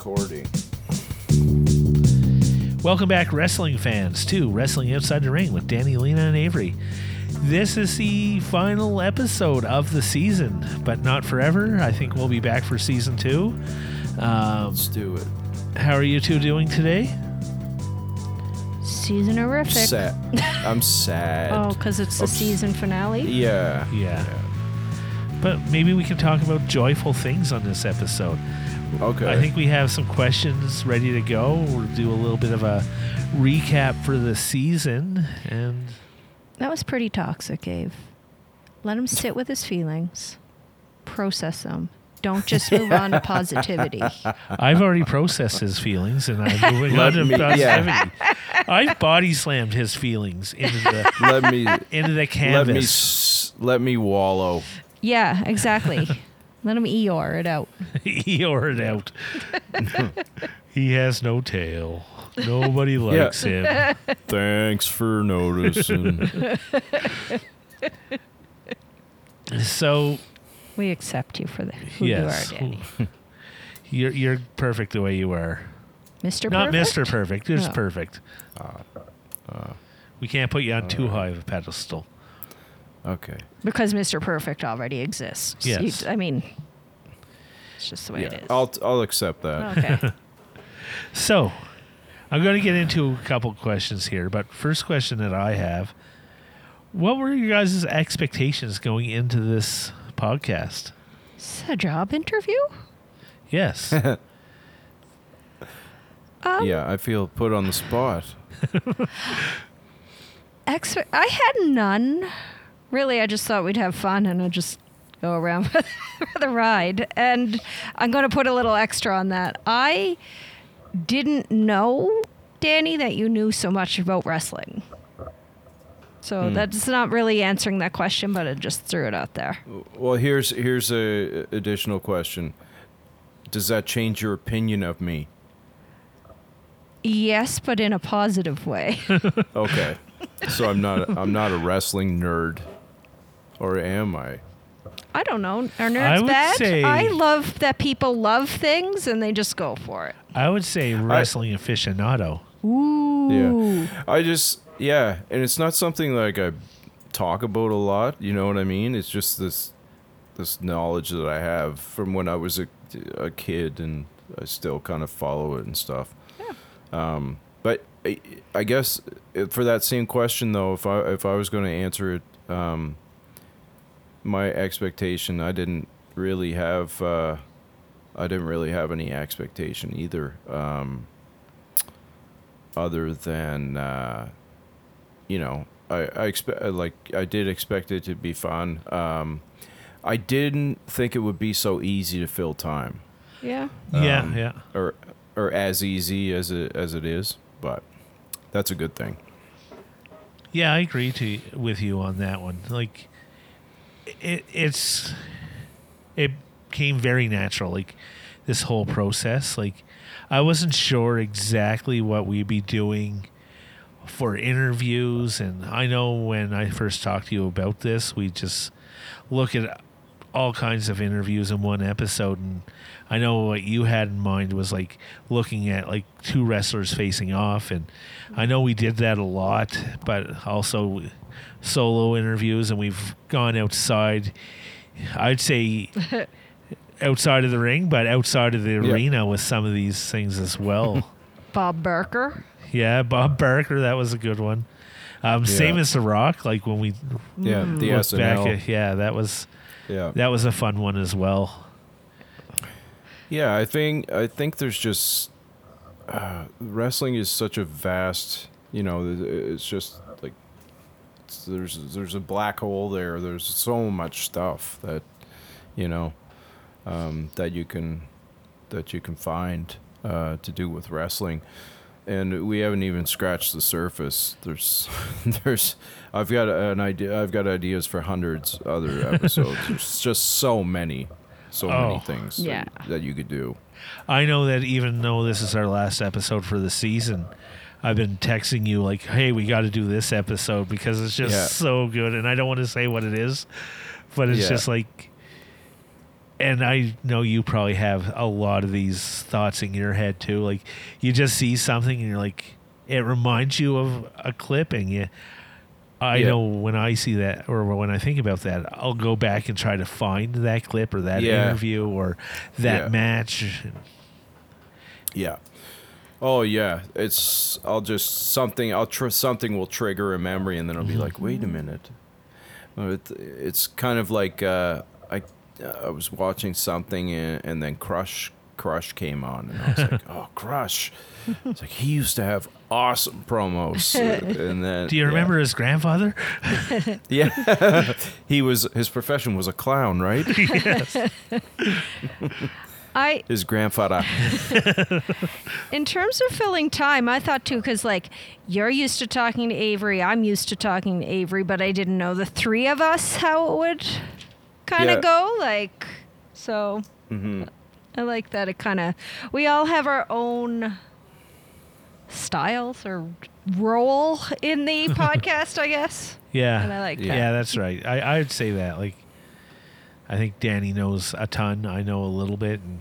recording. Welcome back, wrestling fans, to Wrestling Outside the Ring with Danny, Lena, and Avery. This is the final episode of the season, but not forever. I think we'll be back for season two. Um, Let's do it. how are you two doing today? Season horrific. Sad. I'm sad. Oh, because it's the Oops. season finale. Yeah. Yeah. But maybe we can talk about joyful things on this episode. Okay. I think we have some questions ready to go. We'll do a little bit of a recap for the season. And That was pretty toxic, Abe. Let him sit with his feelings, process them. Don't just move on to positivity. I've already processed his feelings and I'm moving on to Let me- positivity. I've body slammed his feelings into the let me into the let me let me wallow. Yeah, exactly. Let him Eeyore it out. he it out. he has no tail. Nobody likes him. Thanks for noticing. So We accept you for the, who yes, you are, Danny. you're you're perfect the way you are. Mr. Not Perfect? Mister Perfect. You're just Oh. perfect. Uh, uh. we can't put you on too uh. high of a pedestal. Okay. Because Mr. Perfect already exists. You- Yes. I mean, it's just the way it Yeah. is. I'll I'll accept that. okay. So, I'm going to get into a couple questions here, but first question that I have: What were your guys' expectations going into this podcast? Is this a job interview? Yes. Um, yeah, I feel put on the spot. Ex- I had none. Really, I just thought we'd have fun and I'd just go around for the ride. And I'm going to put a little extra on that. I didn't know, Danny, that you knew so much about wrestling. So Hmm. that's not really answering that question, but I just threw it out there. Well, here's here's a additional question. Does that change your opinion of me? Yes, but in a positive way. Okay. so I'm not I'm not a wrestling nerd. Or am I? I don't know. Are I nerds would bad? say- I love that people love things and they just go for it. I would say wrestling aficionado. Ooh. Yeah. I just yeah, and it's not something like I talk about a lot, you know what I mean? It's just this this knowledge that I have from when I was a, a kid and I still kind of follow it and stuff. Um but I, I guess uh, for that same question though, if I if I was going to answer it um my expectation, I didn't really have uh I didn't really have any expectation either. Um other than uh, you know I, I expect like I did expect it to be fun. Um, I didn't think it would be so easy to fill time Yeah. yeah, Um, yeah. or or as easy as it as it is, but that's a good thing. Yeah, I agree to with you on that one. Like, it it's it came very natural. Like this whole process. Like, I wasn't sure exactly what we'd be doing for interviews, and I know when I first talked to you about this, we just look at all kinds of interviews in one episode and I know what you had in mind was like looking at like two wrestlers facing off and I know we did that a lot but also solo interviews and we've gone outside I'd say outside of the ring but outside of the Yeah. arena with some of these things as well Bob Barker. yeah Bob Barker that was a good one um, same as The Rock like when we Yeah, the looked back SNL. at, yeah that was yeah, that was a fun one as well yeah. I think I think there's just uh, wrestling is such a vast. You know, it's just like it's, there's there's a black hole there. There's so much stuff that you know um, that you can that you can find uh, to do with wrestling, and we haven't even scratched the surface. There's there's I've got an idea. I've got ideas for hundreds other episodes. there's just so many, so Oh. many things that- that you could do. I know that even though this is our last episode for the season, I've been texting you like, "Hey, we got to do this episode because it's just Yeah. so good." And I don't want to say what it is, but it's Yeah. just like and I know you probably have a lot of these thoughts in your head too. Like you just see something and you're like, it reminds you of a clip, and you. I Yeah. know when I see that, or when I think about that, I'll go back and try to find that clip or that interview or that match. Yeah. Oh yeah, it's I'll just something I'll tr- something will trigger a memory and then I'll be Mm-hmm. like, wait a minute. Uh, It, it's kind of like uh, I I was watching something and, and then Crush Crush came on and I was like, oh Crush. It's like he used to have awesome promos and then Do you yeah. remember his grandfather? Yeah, he was his profession was a clown, right? I His grandfather. in terms of filling time, I thought too, because like you're used to talking to Avery, I'm used to talking to Avery, but I didn't know the three of us how it would kind of Yeah. go. Like, so hmm I like that it kind of we all have our own styles or role in the podcast, I guess. Yeah, And I like yeah, that. that's right. I I'd say that. Like, I think Danny knows a ton. I know a little bit, and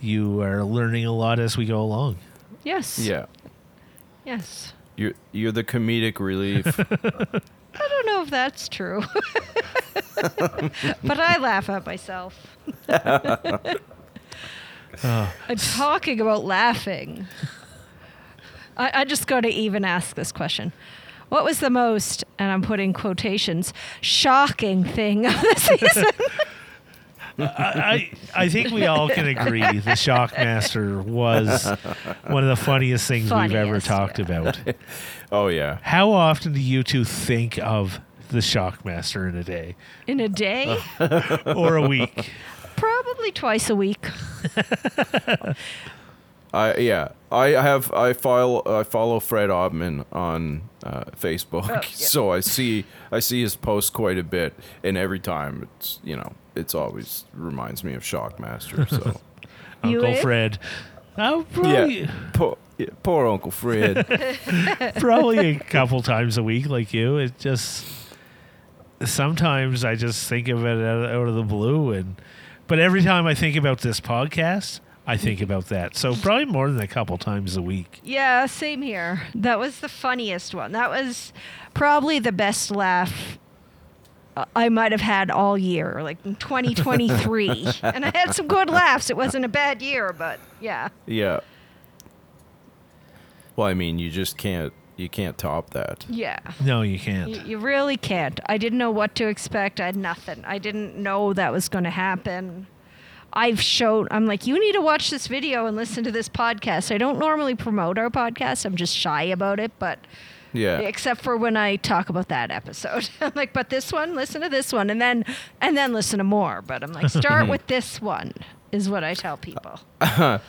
you are learning a lot as we go along. Yes. Yeah, Yes. you're you're the comedic relief. I don't know if that's true. but I laugh at myself. Oh, I'm talking about laughing. I, I just got to even ask this question. What was the most, and I'm putting quotations, shocking thing of the season? I, I I think we all can agree the Shockmaster was one of the funniest things we've ever talked yeah. about. oh yeah. How often do you two think of the Shockmaster in a day In a day? or a week? Probably twice a week. I yeah. I have I follow I follow Fred Ottman on uh, Facebook, Oh, yeah. so I see I see his posts quite a bit, and every time it's you know it's always reminds me of Shockmaster. So Uncle? Fred. Oh, probably, yeah, poor, yeah, poor Uncle Fred. probably a couple times a week, like you. It just sometimes I just think of it out out of the blue, and but every time I think about this podcast, I think about that. So probably more than a couple times a week. Yeah, same here. That was the funniest one. That was probably the best laugh uh, I might have had all year, like in 2023. and I had some good laughs. It wasn't a bad year, but yeah. yeah. Well, I mean, you just can't you can't top that. Yeah. No, you can't. You, you really can't. I didn't know what to expect. I had nothing. I didn't know that was going to happen. I've shown, I'm like, you need to watch this video and listen to this podcast. I don't normally promote our podcast. I'm just shy about it, but Yeah. except for when I talk about that episode. I'm like, but this one, listen to this one, and then and then listen to more. But I'm like, start with this one is what I tell people. I'm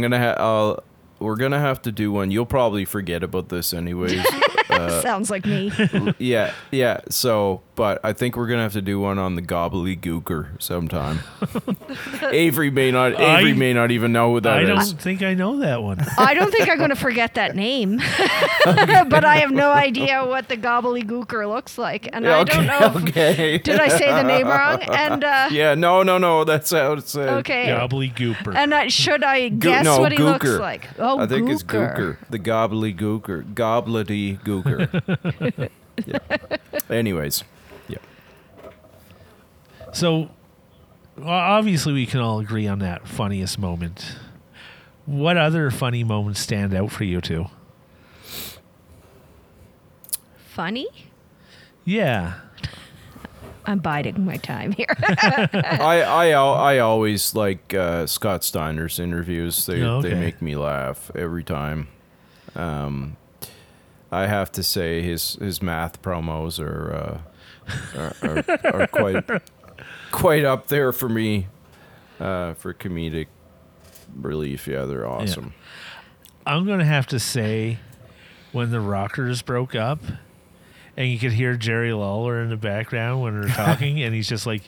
gonna ha- I'll, we're gonna have to do one. You'll probably forget about this anyways. uh, Sounds like me. yeah, yeah. So, but I think we're gonna have to do one on the gobbledygooker sometime. Avery may not. Avery I- may not even know who that I is. don't think I know that one. I don't think I'm going to forget that name, but I have no idea what the gobbly gobbledygooker looks like, and I don't know. If, okay. did I say the name wrong? And uh, yeah. No. No. No. That's how it's said. okay. Gobbledygooper. And uh, should I guess no, what he looks like? Oh, I think it's gooker. The Gobbly Gooker. The gobbledygooker. Gobbledygooker. yeah. Anyways. Yeah. So, well, obviously, we can all agree on that funniest moment. What other funny moments stand out for you two? Funny. Yeah. I'm biding my time here. I, I I always like uh, Scott Steiner's interviews. They Oh, they make me laugh every time. Um, I have to say his his math promos are uh, are, are, are quite quite up there for me uh, for comedic relief. Yeah, they're awesome. I'm going to have to say when the Rockers broke up and you could hear Jerry Lawler in the background when they're talking and he's just like,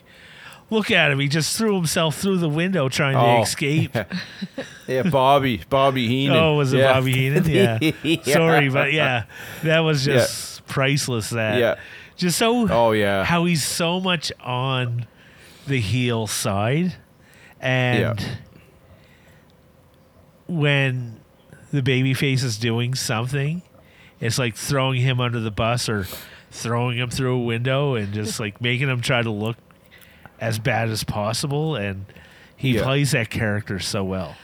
look at him. He just threw himself through the window trying to Oh, escape. Yeah, Bobby Bobby Heenan. Oh, was it Yeah. Bobby Heenan? Yeah. Yeah. Sorry, but yeah, that was just priceless. That Yeah. just so Oh yeah. how he's so much on the heel side, and when the baby face is doing something, it's like throwing him under the bus or throwing him through a window and just like making him try to look as bad as possible. And he Yeah. plays that character so well.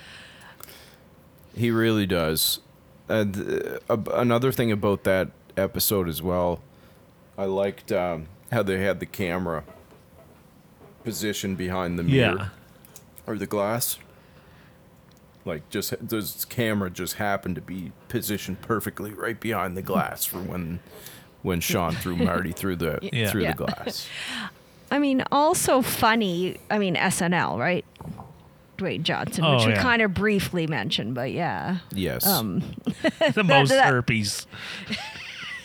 He really does. And uh, another thing about that episode as well, I liked um, how they had the camera positioned behind the mirror Yeah. or the glass. Like just this camera just happened to be positioned perfectly right behind the glass for when when Shawn threw Marty through the Yeah. through Yeah. the glass. I mean, also funny. I mean, SNL, right? Dwayne Johnson, Oh, which we yeah. kind of briefly mentioned, but yeah. Yes. Um, The most that- herpes.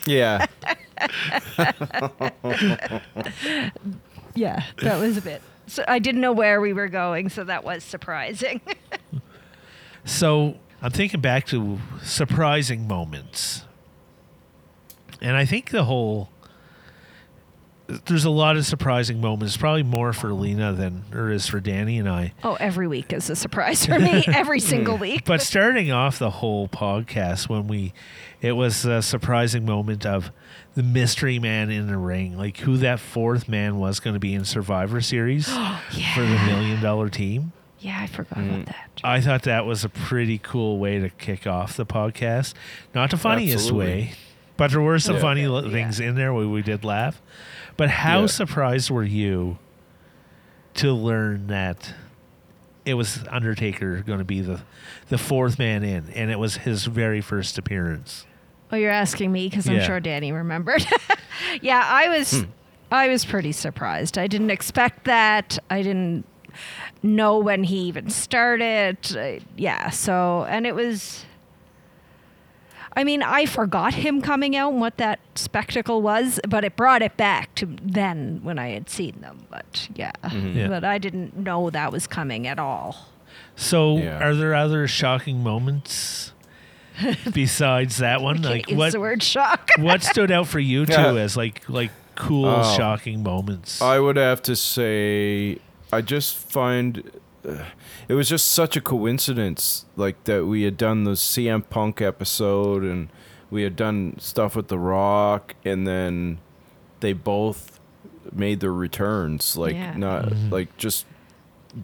yeah. yeah, that was a bit. So I didn't know where we were going, so that was surprising. So I'm thinking back to surprising moments. And I think the whole there's a lot of surprising moments, probably more for Lena than there is for Danny and I. oh, every week is a surprise for me. Every single week. But starting off the whole podcast when we it was a surprising moment of the mystery man in the ring, like who that fourth man was going to be in Survivor Series for the million dollar team. yeah, I forgot Mm. about that. I thought that was a pretty cool way to kick off the podcast. Not the funniest Absolutely. way, but there were some Yeah. funny Yeah. things in there where we did laugh. But how Yeah. surprised were you to learn that it was Undertaker going to be the the fourth man in, and it was his very first appearance? Oh, you're asking me because I'm Yeah. sure Danny remembered. yeah, I was. Hmm. I was pretty surprised. I didn't expect that. I didn't know when he even started. Uh, yeah, so and it was. I mean, I forgot him coming out and what that spectacle was, but it brought it back to then when I had seen them. But yeah, mm-hmm. Yeah. but I didn't know that was coming at all. So, Yeah. are there other shocking moments besides that one? Like what? the word shock. what stood out for you too Yeah. as like like cool, Oh. shocking moments? I would have to say, I just find uh, it was just such a coincidence, like that we had done the CM Punk episode and we had done stuff with The Rock, and then they both made their returns, like Yeah. not Mhm. like just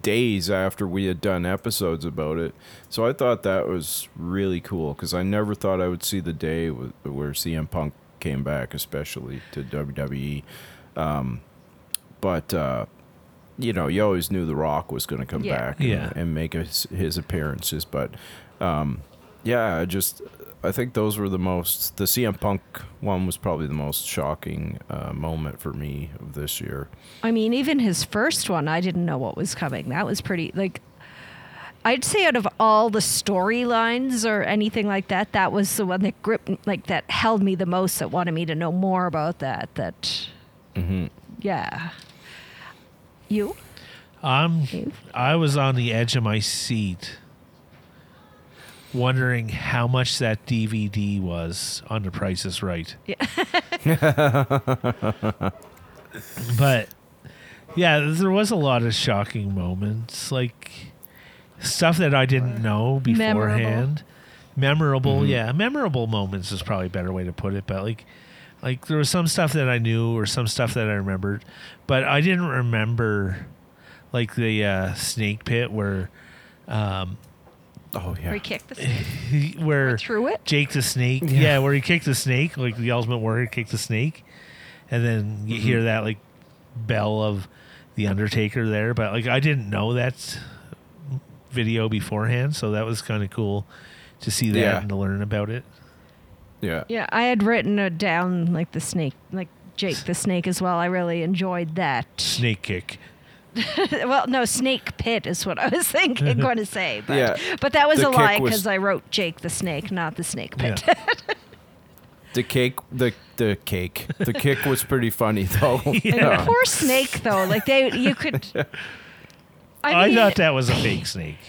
days after we had done episodes about it. So I thought that was really cool because I never thought I would see the day w- where CM Punk came back, especially to WWE. Um, but uh, you know, you always knew The Rock was going to come Yeah. back and, Yeah. and make his, his appearances. But um, yeah, I just I think those were the most. The CM Punk one was probably the most shocking uh, moment for me of this year. I mean, even his first one, I didn't know what was coming. That was pretty like. I'd say out of all the storylines or anything like that, that was the one that gripped, like that held me the most. That wanted me to know more about that. That, hmm yeah. You? I'm Dave? I was on the edge of my seat wondering how much that DVD was on the Price is Right. Yeah. But yeah, there was a lot of shocking moments, like stuff that I didn't know beforehand. Memorable, Mhm. yeah, memorable moments is probably a better way to put it. But like, like there was some stuff that I knew or some stuff that I remembered, but I didn't remember like the uh, snake pit where, um, Oh yeah. Where he kicked the snake where through it? Jake the Snake. Yeah. Yeah. where he kicked the snake, like the Ultimate Warrior kicked the snake, and then you Mhm. hear that like bell of the Undertaker there. But like I didn't know that video beforehand, so that was kind of cool to see that Yeah. and to learn about it. Yeah. Yeah, I had written it down like the snake, like Jake the snake as well. I really enjoyed that. Snake kick. well, no, snake pit is what I was thinking, going to say. But, Yeah. but that was The a lie because I wrote Jake the snake, not the snake pit. Yeah. The cake, the the cake, the kick was pretty funny though. Yeah. Poor snake though. Like they, you could. I, I, mean, thought that was a fake snake.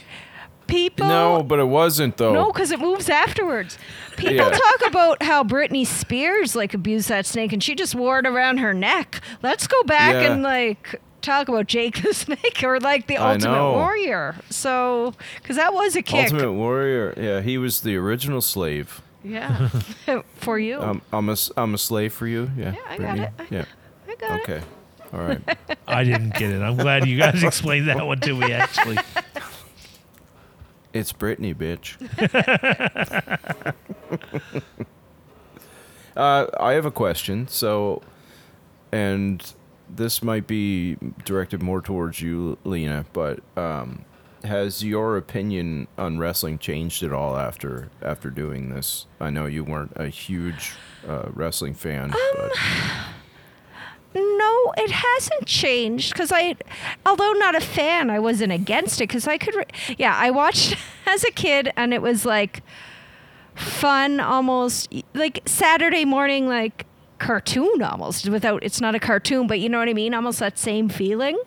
People. No, but it wasn't though. No, because it moves afterwards. People Yeah. talk about how Britney Spears like abused that snake and she just wore it around her neck. Let's go back Yeah. and like talk about Jake the Snake or like the I Ultimate know. Warrior. So, because that was a kick. Ultimate Warrior. Yeah, he was the original slave. Yeah. For you. Um, I'm a s- I'm a slave for you. Yeah. Yeah, I got Brittany? it. I- Yeah. I got it. Okay. All right. I didn't get it. I'm glad you guys explained that one to me. Actually, It's Britney, bitch. uh, I have a question. So, and this might be directed more towards you, Lena, but um, has your opinion on wrestling changed at all after after doing this? I know you weren't a huge uh, wrestling fan, but No, it hasn't changed because I, although not a fan, I wasn't against it because I could, re- yeah, I watched as a kid and it was like fun almost like Saturday morning, like cartoon almost without, it's not a cartoon, but you know what I mean? Almost that same feeling.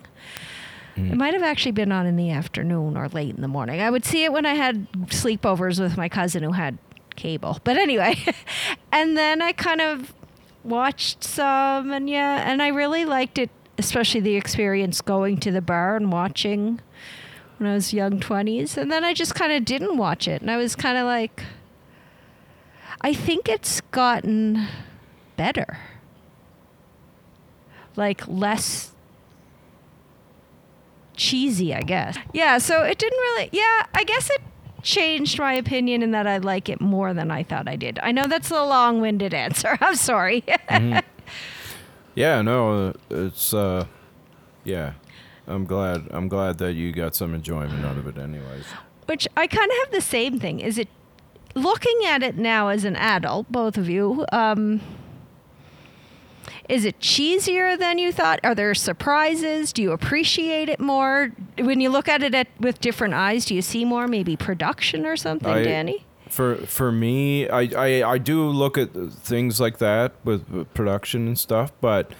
Mm. It might have actually been on in the afternoon or late in the morning. I would see it when I had sleepovers with my cousin who had cable. But anyway, and then I kind of watched some and yeah, and I really liked it, especially the experience going to the bar and watching when I was young 20s. And then I just kind of didn't watch it. And I was kind of like I think it's gotten better. Like less cheesy, I guess. Yeah, so it didn't really. Yeah, I guess it changed my opinion and that I like it more than I thought I did. I know that's a long-winded answer. I'm sorry. yeah, no, it's uh, yeah. I'm glad. I'm glad that you got some enjoyment out of it, anyways. Which I kind of have the same thing. Is it looking at it now as an adult, both of you? Um, is it cheesier than you thought? Are there surprises? Do you appreciate it more when you look at it at, with different eyes? Do you see more, maybe production or something, I- Danny? For for me, I, I I do look at things like that with, with production and stuff, but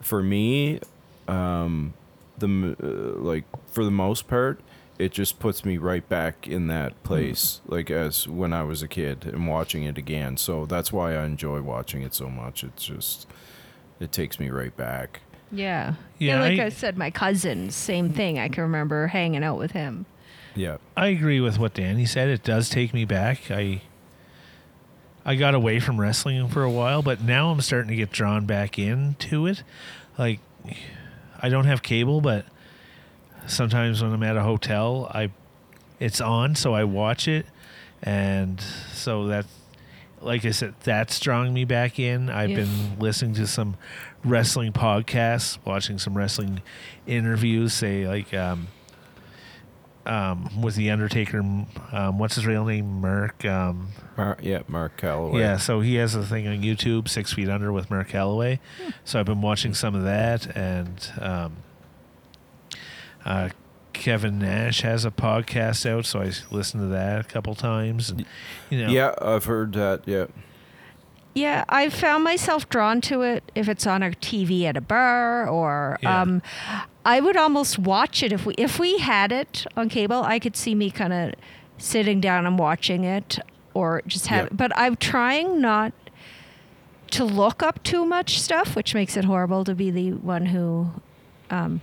for me, um, the uh, like for the most part, it just puts me right back in that place, like as when I was a kid and watching it again. So that's why I enjoy watching it so much. It's just it takes me right back. Yeah. Yeah, like I, I- said, my cousin, same thing. I can remember hanging out with him. Yeah. I agree with what Danny said. It does take me back. I I got away from wrestling for a while, but now I'm starting to get drawn back into it. Like I don't have cable, but sometimes when I'm at a hotel, I it's on, so I watch it, and so that, like I said, that's drawing me back in. I've Yeah. been listening to some wrestling podcasts, watching some wrestling interviews. Say like um, um, with the Undertaker. Um, what's his real name? Merc. Um, Mar- yeah, Mark Calaway. yeah, so he has a thing on YouTube, Six Feet Under with Mark Calaway. So I've been watching some of that, and um, uh, Kevin Nash has a podcast out, so I listen to that a couple times. And, you know, Yeah, I've heard that. Yeah. Yeah, I've found myself drawn to it if it's on a TV at a bar or Yeah. um, I would almost watch it if we if we had it on cable. I could see me kind of sitting down and watching it or just have. Yep. But I'm trying not to look up too much stuff, which makes it horrible to be the one who um,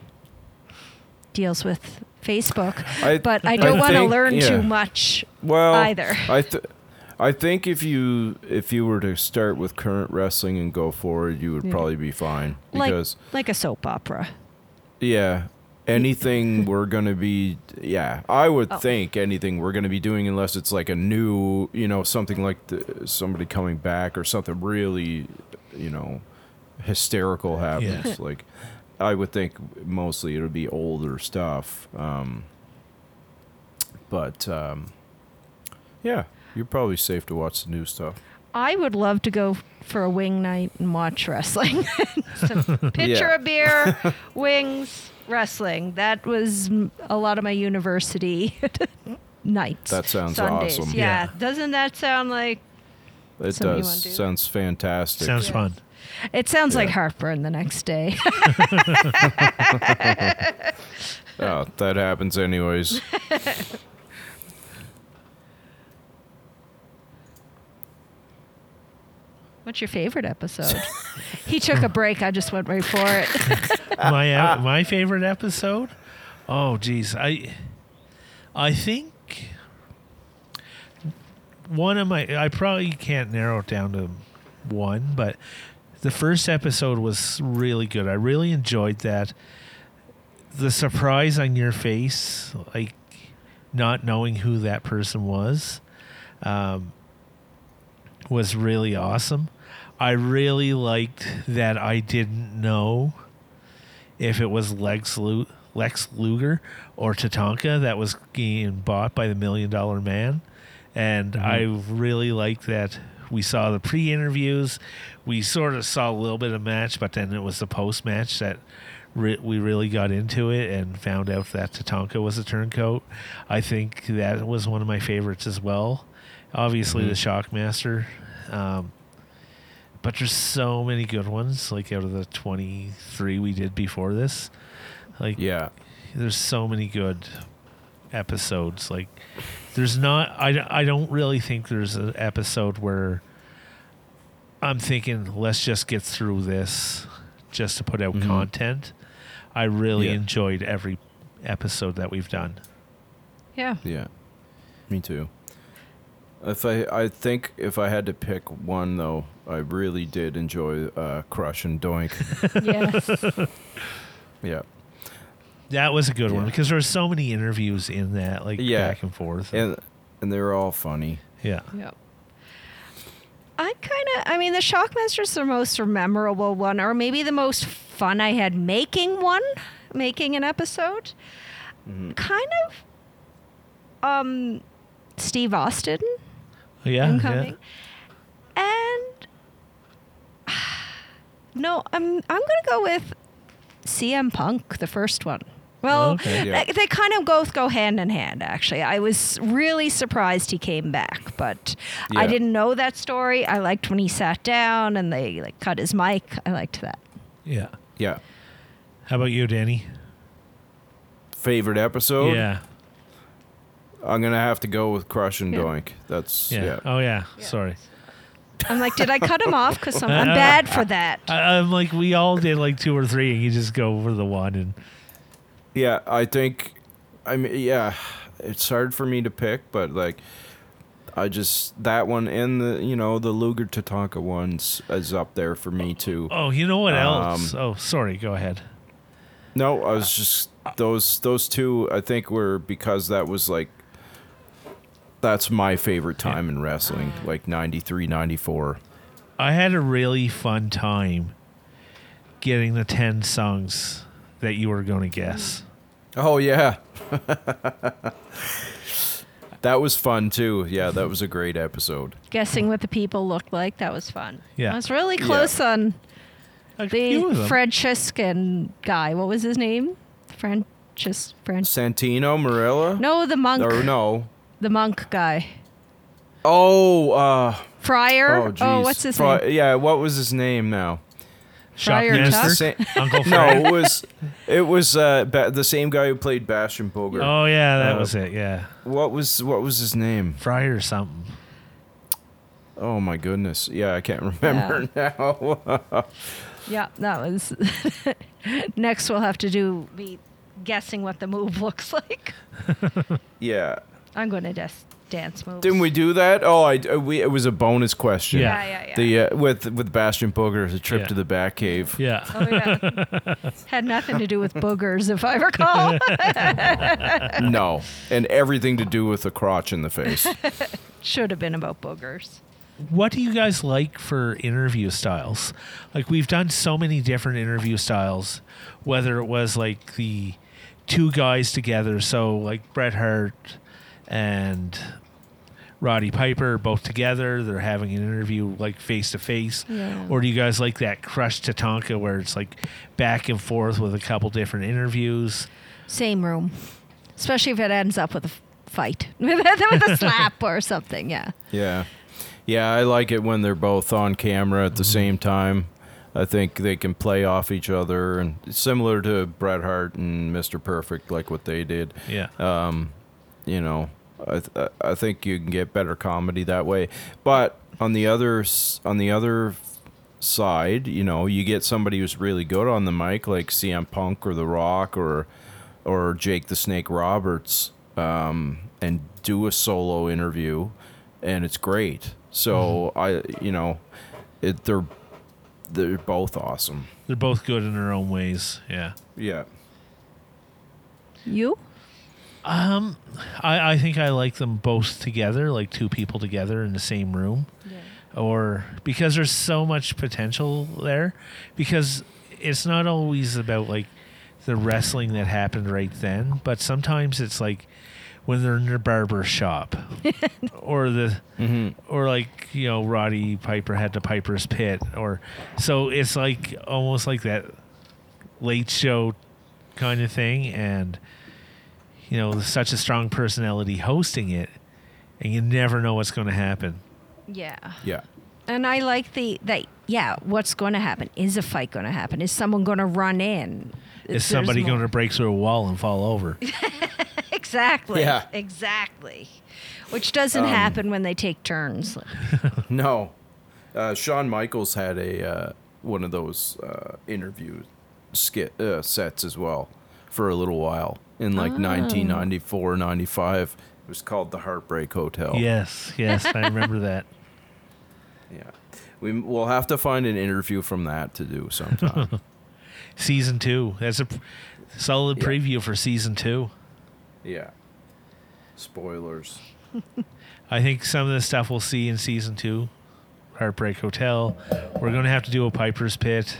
deals with Facebook. I- but I I don't want to learn yeah. too much. Well, either. I th- I think if you if you were to start with current wrestling and go forward, you would Yeah. probably be fine Like because like a soap opera. yeah, anything we're gonna be yeah, I would Oh. think anything we're gonna be doing unless it's like a new you know something like the, somebody coming back or something really you know hysterical happens Yeah. like. I would think mostly it'll be older stuff. Um, but um, yeah, you're probably safe to watch the new stuff. I would love to go for a wing night and watch wrestling. picture pitcher Yeah. of beer, wings, wrestling. That was a lot of my university nights. That sounds Sundays. awesome. Yeah. Yeah. Doesn't that sound like It Something does. do? Sounds fantastic. sounds Yeah. fun. it sounds like heartburn the next day. oh, that happens anyways. What's your favorite episode? he took a break. I just went right for it. my ep- my favorite episode. Oh, geez, I I think one of my I probably can't narrow it down to one, but the first episode was really good. I really enjoyed that. The surprise on your face, like not knowing who that person was, um, was really awesome. I really liked that I didn't know if it was Lex, Lu- Lex Luger or Tatanka that was being bought by the Million Dollar Man. And I really liked that we saw the pre interviews. We sort of saw a little bit of match, but then it was the post match that re- we really got into it and found out that Tatanka was a turncoat. I think that was one of my favorites as well. Obviously, the Shockmaster. Um, but there's so many good ones, like out of the 23 we did before this. Like, Yeah. there's so many good episodes like there's not I, I don't really think there's an episode where i'm thinking let's just get through this just to put out Mhm. content i really Yeah. enjoyed every episode that we've done Yeah. Yeah. Me too. If I I think if I had to pick one though, I really did enjoy uh Crush and Doink. Yes. yeah. That was a good one because there were so many interviews in that like Yeah. back and forth And and they were all funny. yeah Yep. I kind of, I mean, the Shockmaster's the most memorable one, or maybe the most fun I had making one, making an episode. Mhm. Kind of, um, Steve Austin yeah, incoming, and no, I'm I'm gonna go with CM Punk, the first one. Well, Okay. Yeah. they, they kind of both go hand in hand. Actually, I was really surprised he came back, but I didn't know that story. I liked when he sat down and they like cut his mic. I liked that. yeah yeah Yeah. how about you danny Favorite episode? yeah I'm gonna have to go with Crush and Yeah. Doink. That's yeah, yeah. oh yeah, Yeah. sorry I'm like, did I cut him off? Because I'm, I'm bad for that. I, i'm like we all did like two or three and you just go for the one and Yeah, I think I mean yeah, it's hard for me to pick, but like I just that one and the you know the Luger Tatanka ones is up there for me too. Oh, you know what else? Um, Oh, sorry. Go ahead. No, I was just those those two. I think were because that was like that's my favorite time in wrestling, like 93, 94. I had a really fun time getting the 10 songs that you were going to guess. Oh yeah, that was fun too. Yeah, that was a great episode. Guessing what the people looked like. That was fun. Yeah. I was really close on A the. Franciscan guy. What was his name? Francis. Francis Santino Marella? no, the monk. Or no? The monk guy. Oh, uh, Friar. oh, geez. what's his Fri- name? Yeah, what was his name now? Friar Shockmaster? Tuck? Sa- Uncle no, it was it was uh, ba- the same guy who played Bastion Booger. Oh, yeah, that Uh, was it. Yeah. What was what was his name? Friar or something. Oh my goodness. Yeah, I can't remember now. Yeah, that was. Next, we'll have to do me guessing what the move looks like. yeah. I'm going to des- dance moves. Didn't we do that? Oh, I uh, we it was a bonus question. Yeah. Yeah, yeah, yeah. The uh, with with Bastion Booger, the trip Yeah. to the Batcave. Yeah. Oh yeah, had nothing to do with boogers, if I recall. no, and everything to do with the crotch in the face. Should have been about boogers. what do you guys like for interview styles? Like we've done so many different interview styles, whether it was like the two guys together, so like Bret Hart and Roddy Piper both together, they're having an interview like face to face. Yeah. Or do you guys like that crushed Tatanka where it's like back and forth with a couple different interviews? Same room, especially if it ends up with a fight, with a slap or something. Yeah. Yeah. Yeah, I like it when they're both on camera at the same time. I think they can play off each other and similar to Bret Hart and Mr. Perfect like what they did. Yeah. Um, you know, I th- I think you can get better comedy that way. But on the other on the other side, you know, you get somebody who's really good on the mic, like CM Punk or The Rock or or Jake the Snake Roberts, um, and do a solo interview, and it's great. So I, you know, it they're they're both awesome. They're both good in their own ways. Yeah. Yeah. You? Um, I, I think I like them both together, like two people together in the same room. Or because there's so much potential there. Because it's not always about like the wrestling that happened right then, but sometimes it's like when they're in their barber shop. or the mm-hmm. or like, you know, Roddy Piper had the Piper's Pit or so it's like almost like that late show kind of thing and you know, such a strong personality hosting it, and you never know what's going to happen. Yeah. Yeah. And I like the that yeah, what's going to happen? Is a fight going to happen? Is someone going to run in? Is There's somebody more- going to break through a wall and fall over? Exactly. Yeah. Exactly. Which doesn't Um, happen when they take turns. No, uh, Shawn Michaels had a uh, one of those uh, interview skit uh, sets as well for a little while in like 1994, 95. It was called the Heartbreak Hotel. yes, yes, I remember that. yeah. We we'll have to find an interview from that to do sometime. Season two. That's a solid Yeah. preview for season two. yeah. Spoilers. I think some of the stuff we'll see in season two, Heartbreak Hotel. We're going to have to do a Piper's Pit.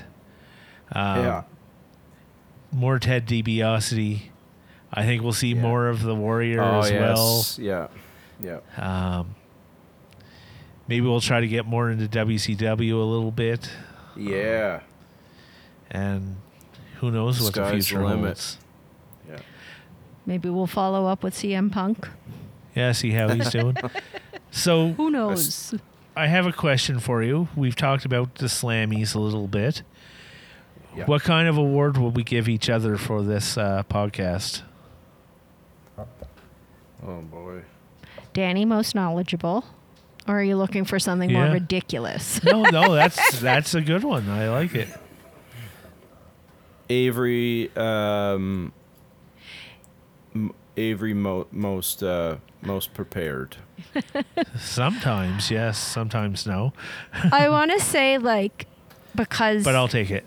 Um, yeah. More Ted DiBiase. I think we'll see Yeah. more of the Warrior Oh as well. yes. Yeah. Yeah. Um, maybe we'll try to get more into WCW a little bit, Yeah. and who knows what the Sky's the future limit. holds. Yeah. Maybe we'll follow up with CM Punk. Yeah, see how he's doing. so Who knows? I have a question for you. We've talked about the Slammies a little bit. Yeah. What kind of award will we give each other for this uh, podcast? Oh boy. Danny, most knowledgeable. Or are you looking for something more ridiculous? No, no, that's that's a good one. I like it. Avery, um, Avery mo- most uh, most prepared. Sometimes yes, sometimes no, I want to say, like, because but I'll take it.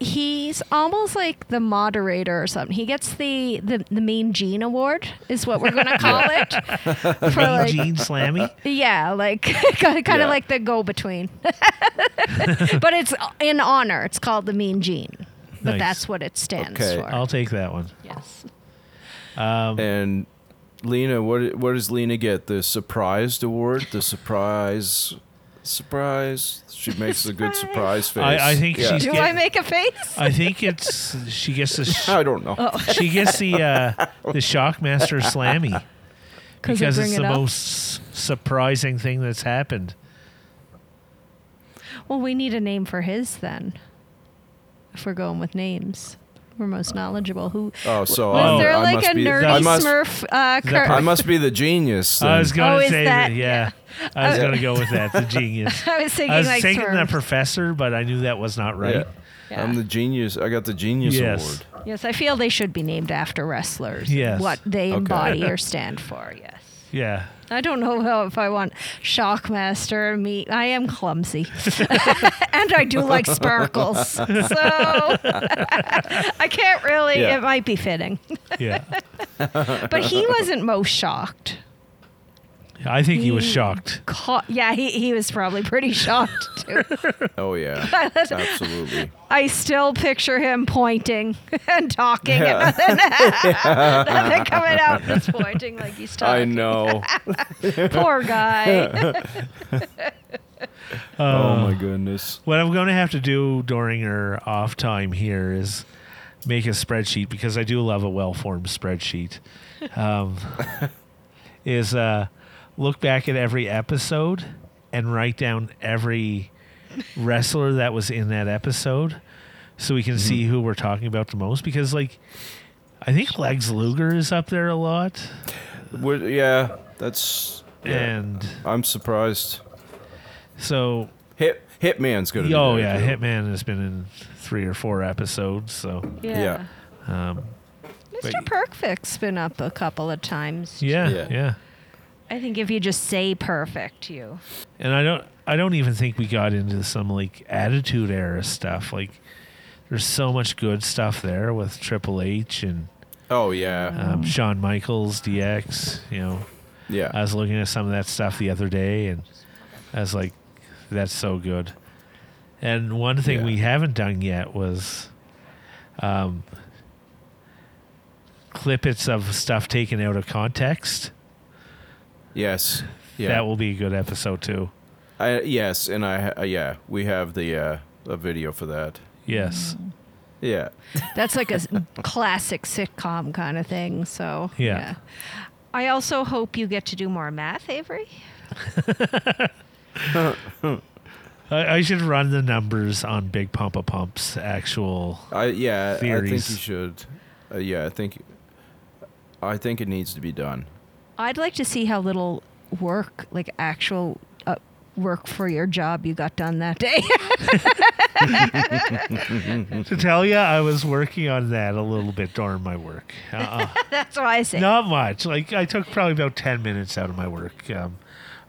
He's almost like the moderator or something. He gets the the, the Mean Gene Award, is what we're going to call it. For Mean like, Gene Slammy. yeah, like kind of Yeah. like the go between. but it's in honor. It's called the Mean Gene. But Nice. that's what it stands Okay. for. I'll take that one. yes. Um, And Lena, what what does Lena get? The surprised award? The surprise surprise? She makes a good surprise face. I- I think yeah. she's- Do get- I make a face? I think it's she gets the sh- I don't know. Oh. she gets the uh, the Shockmaster Slammy 'Cause I because it's the up? most surprising thing that's happened. Well, we need a name for his then. If we're going with names, we're most knowledgeable. Who Oh, so was oh, there I like must a be, nerdy I must, Smurf? Uh, cur- I must be the genius. I was going Oh, to is say that- that. Yeah, I was Uh, going to go with that. The genius. I was thinking I was like thinking Smurfs. the professor, but I knew that was not right. Yeah. Yeah. I'm the genius. I got the genius Yes. award. Yes, I feel they should be named after wrestlers. Yes. What they Okay. embody or stand for. Yes. Yeah. I don't know how, if I want Shockmaster, me. I am clumsy. and I do like sparkles. So I can't really, Yeah. it might be fitting. Yeah. But he wasn't most shocked. I think he was shocked. Ca- yeah, he, he was probably pretty shocked too. Oh yeah, absolutely. I still picture him pointing and talking Yeah. and then, nothing coming out just pointing like he's talking. I know. Poor guy. oh my goodness. What I'm going to have to do during our off time here is make a spreadsheet because I do love a well formed spreadsheet. Um, is uh, look back at every episode and write down every wrestler that was in that episode so we can see who we're talking about the most because like I think Lex Luger is up there a lot. Would, yeah, that's. Yeah, and I'm surprised. so Hit Hitman's gonna. oh there, yeah, too. Hitman has been in three or four episodes. So Yeah. um, Mr. But- Perfect's been up a couple of times. yeah, Yeah. yeah, I think if you just say perfect, you. And I don't I don't even think we got into some like attitude era stuff. Like there's so much good stuff there with Triple H and Oh yeah, um, Shawn Michaels, DX. You know, yeah. I was looking at some of that stuff the other day, and I was like, "That's so good." And one thing Yeah. we haven't done yet was um, clippets of stuff taken out of context. Yes. Yeah. That will be a good episode too. I, yes, and I ha- yeah, we have the uh, a video for that. Yes. Yeah. That's like a classic sitcom kind of thing. So Yeah. I also hope you get to do more math, Avery. I, I should run the numbers on Big Poppa Pump's actual. I yeah, I think you should. Uh, yeah, I think. I think it needs to be done. I'd like to see how little work, like actual uh, work for your job, you got done that day. to tell you, I was working on that a little bit during my work. Uh, That's why I say. not much. Like I took probably about ten minutes out of my work. Um,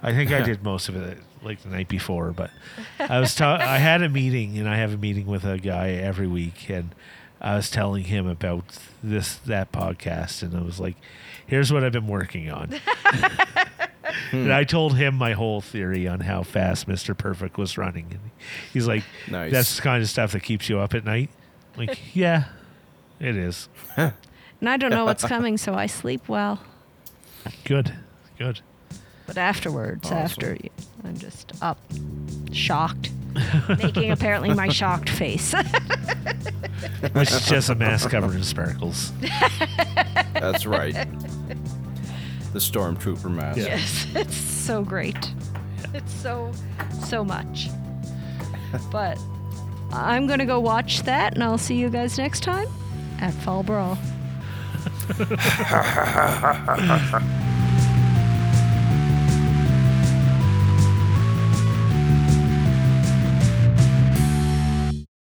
I think I did most of it like the night before, but I was ta- I had a meeting, and I have a meeting with a guy every week, and I was telling him about this that podcast, and I was like, "Here's what I've been working on." and I hmm. told him my whole theory on how fast Mr. Perfect was running, and he's like, Nice. "That's the kind of stuff that keeps you up at night." Like, yeah, it is. And I don't know what's coming, so I sleep well. Good, good. But afterwards, Awesome. after you- I'm just up, shocked, making apparently my shocked face. Which is just a mask covered in sparkles. That's right. the stormtrooper mask. Yeah. yes, it's so great. It's so, so much. But I'm gonna go watch that, and I'll see you guys next time at Fall Brawl.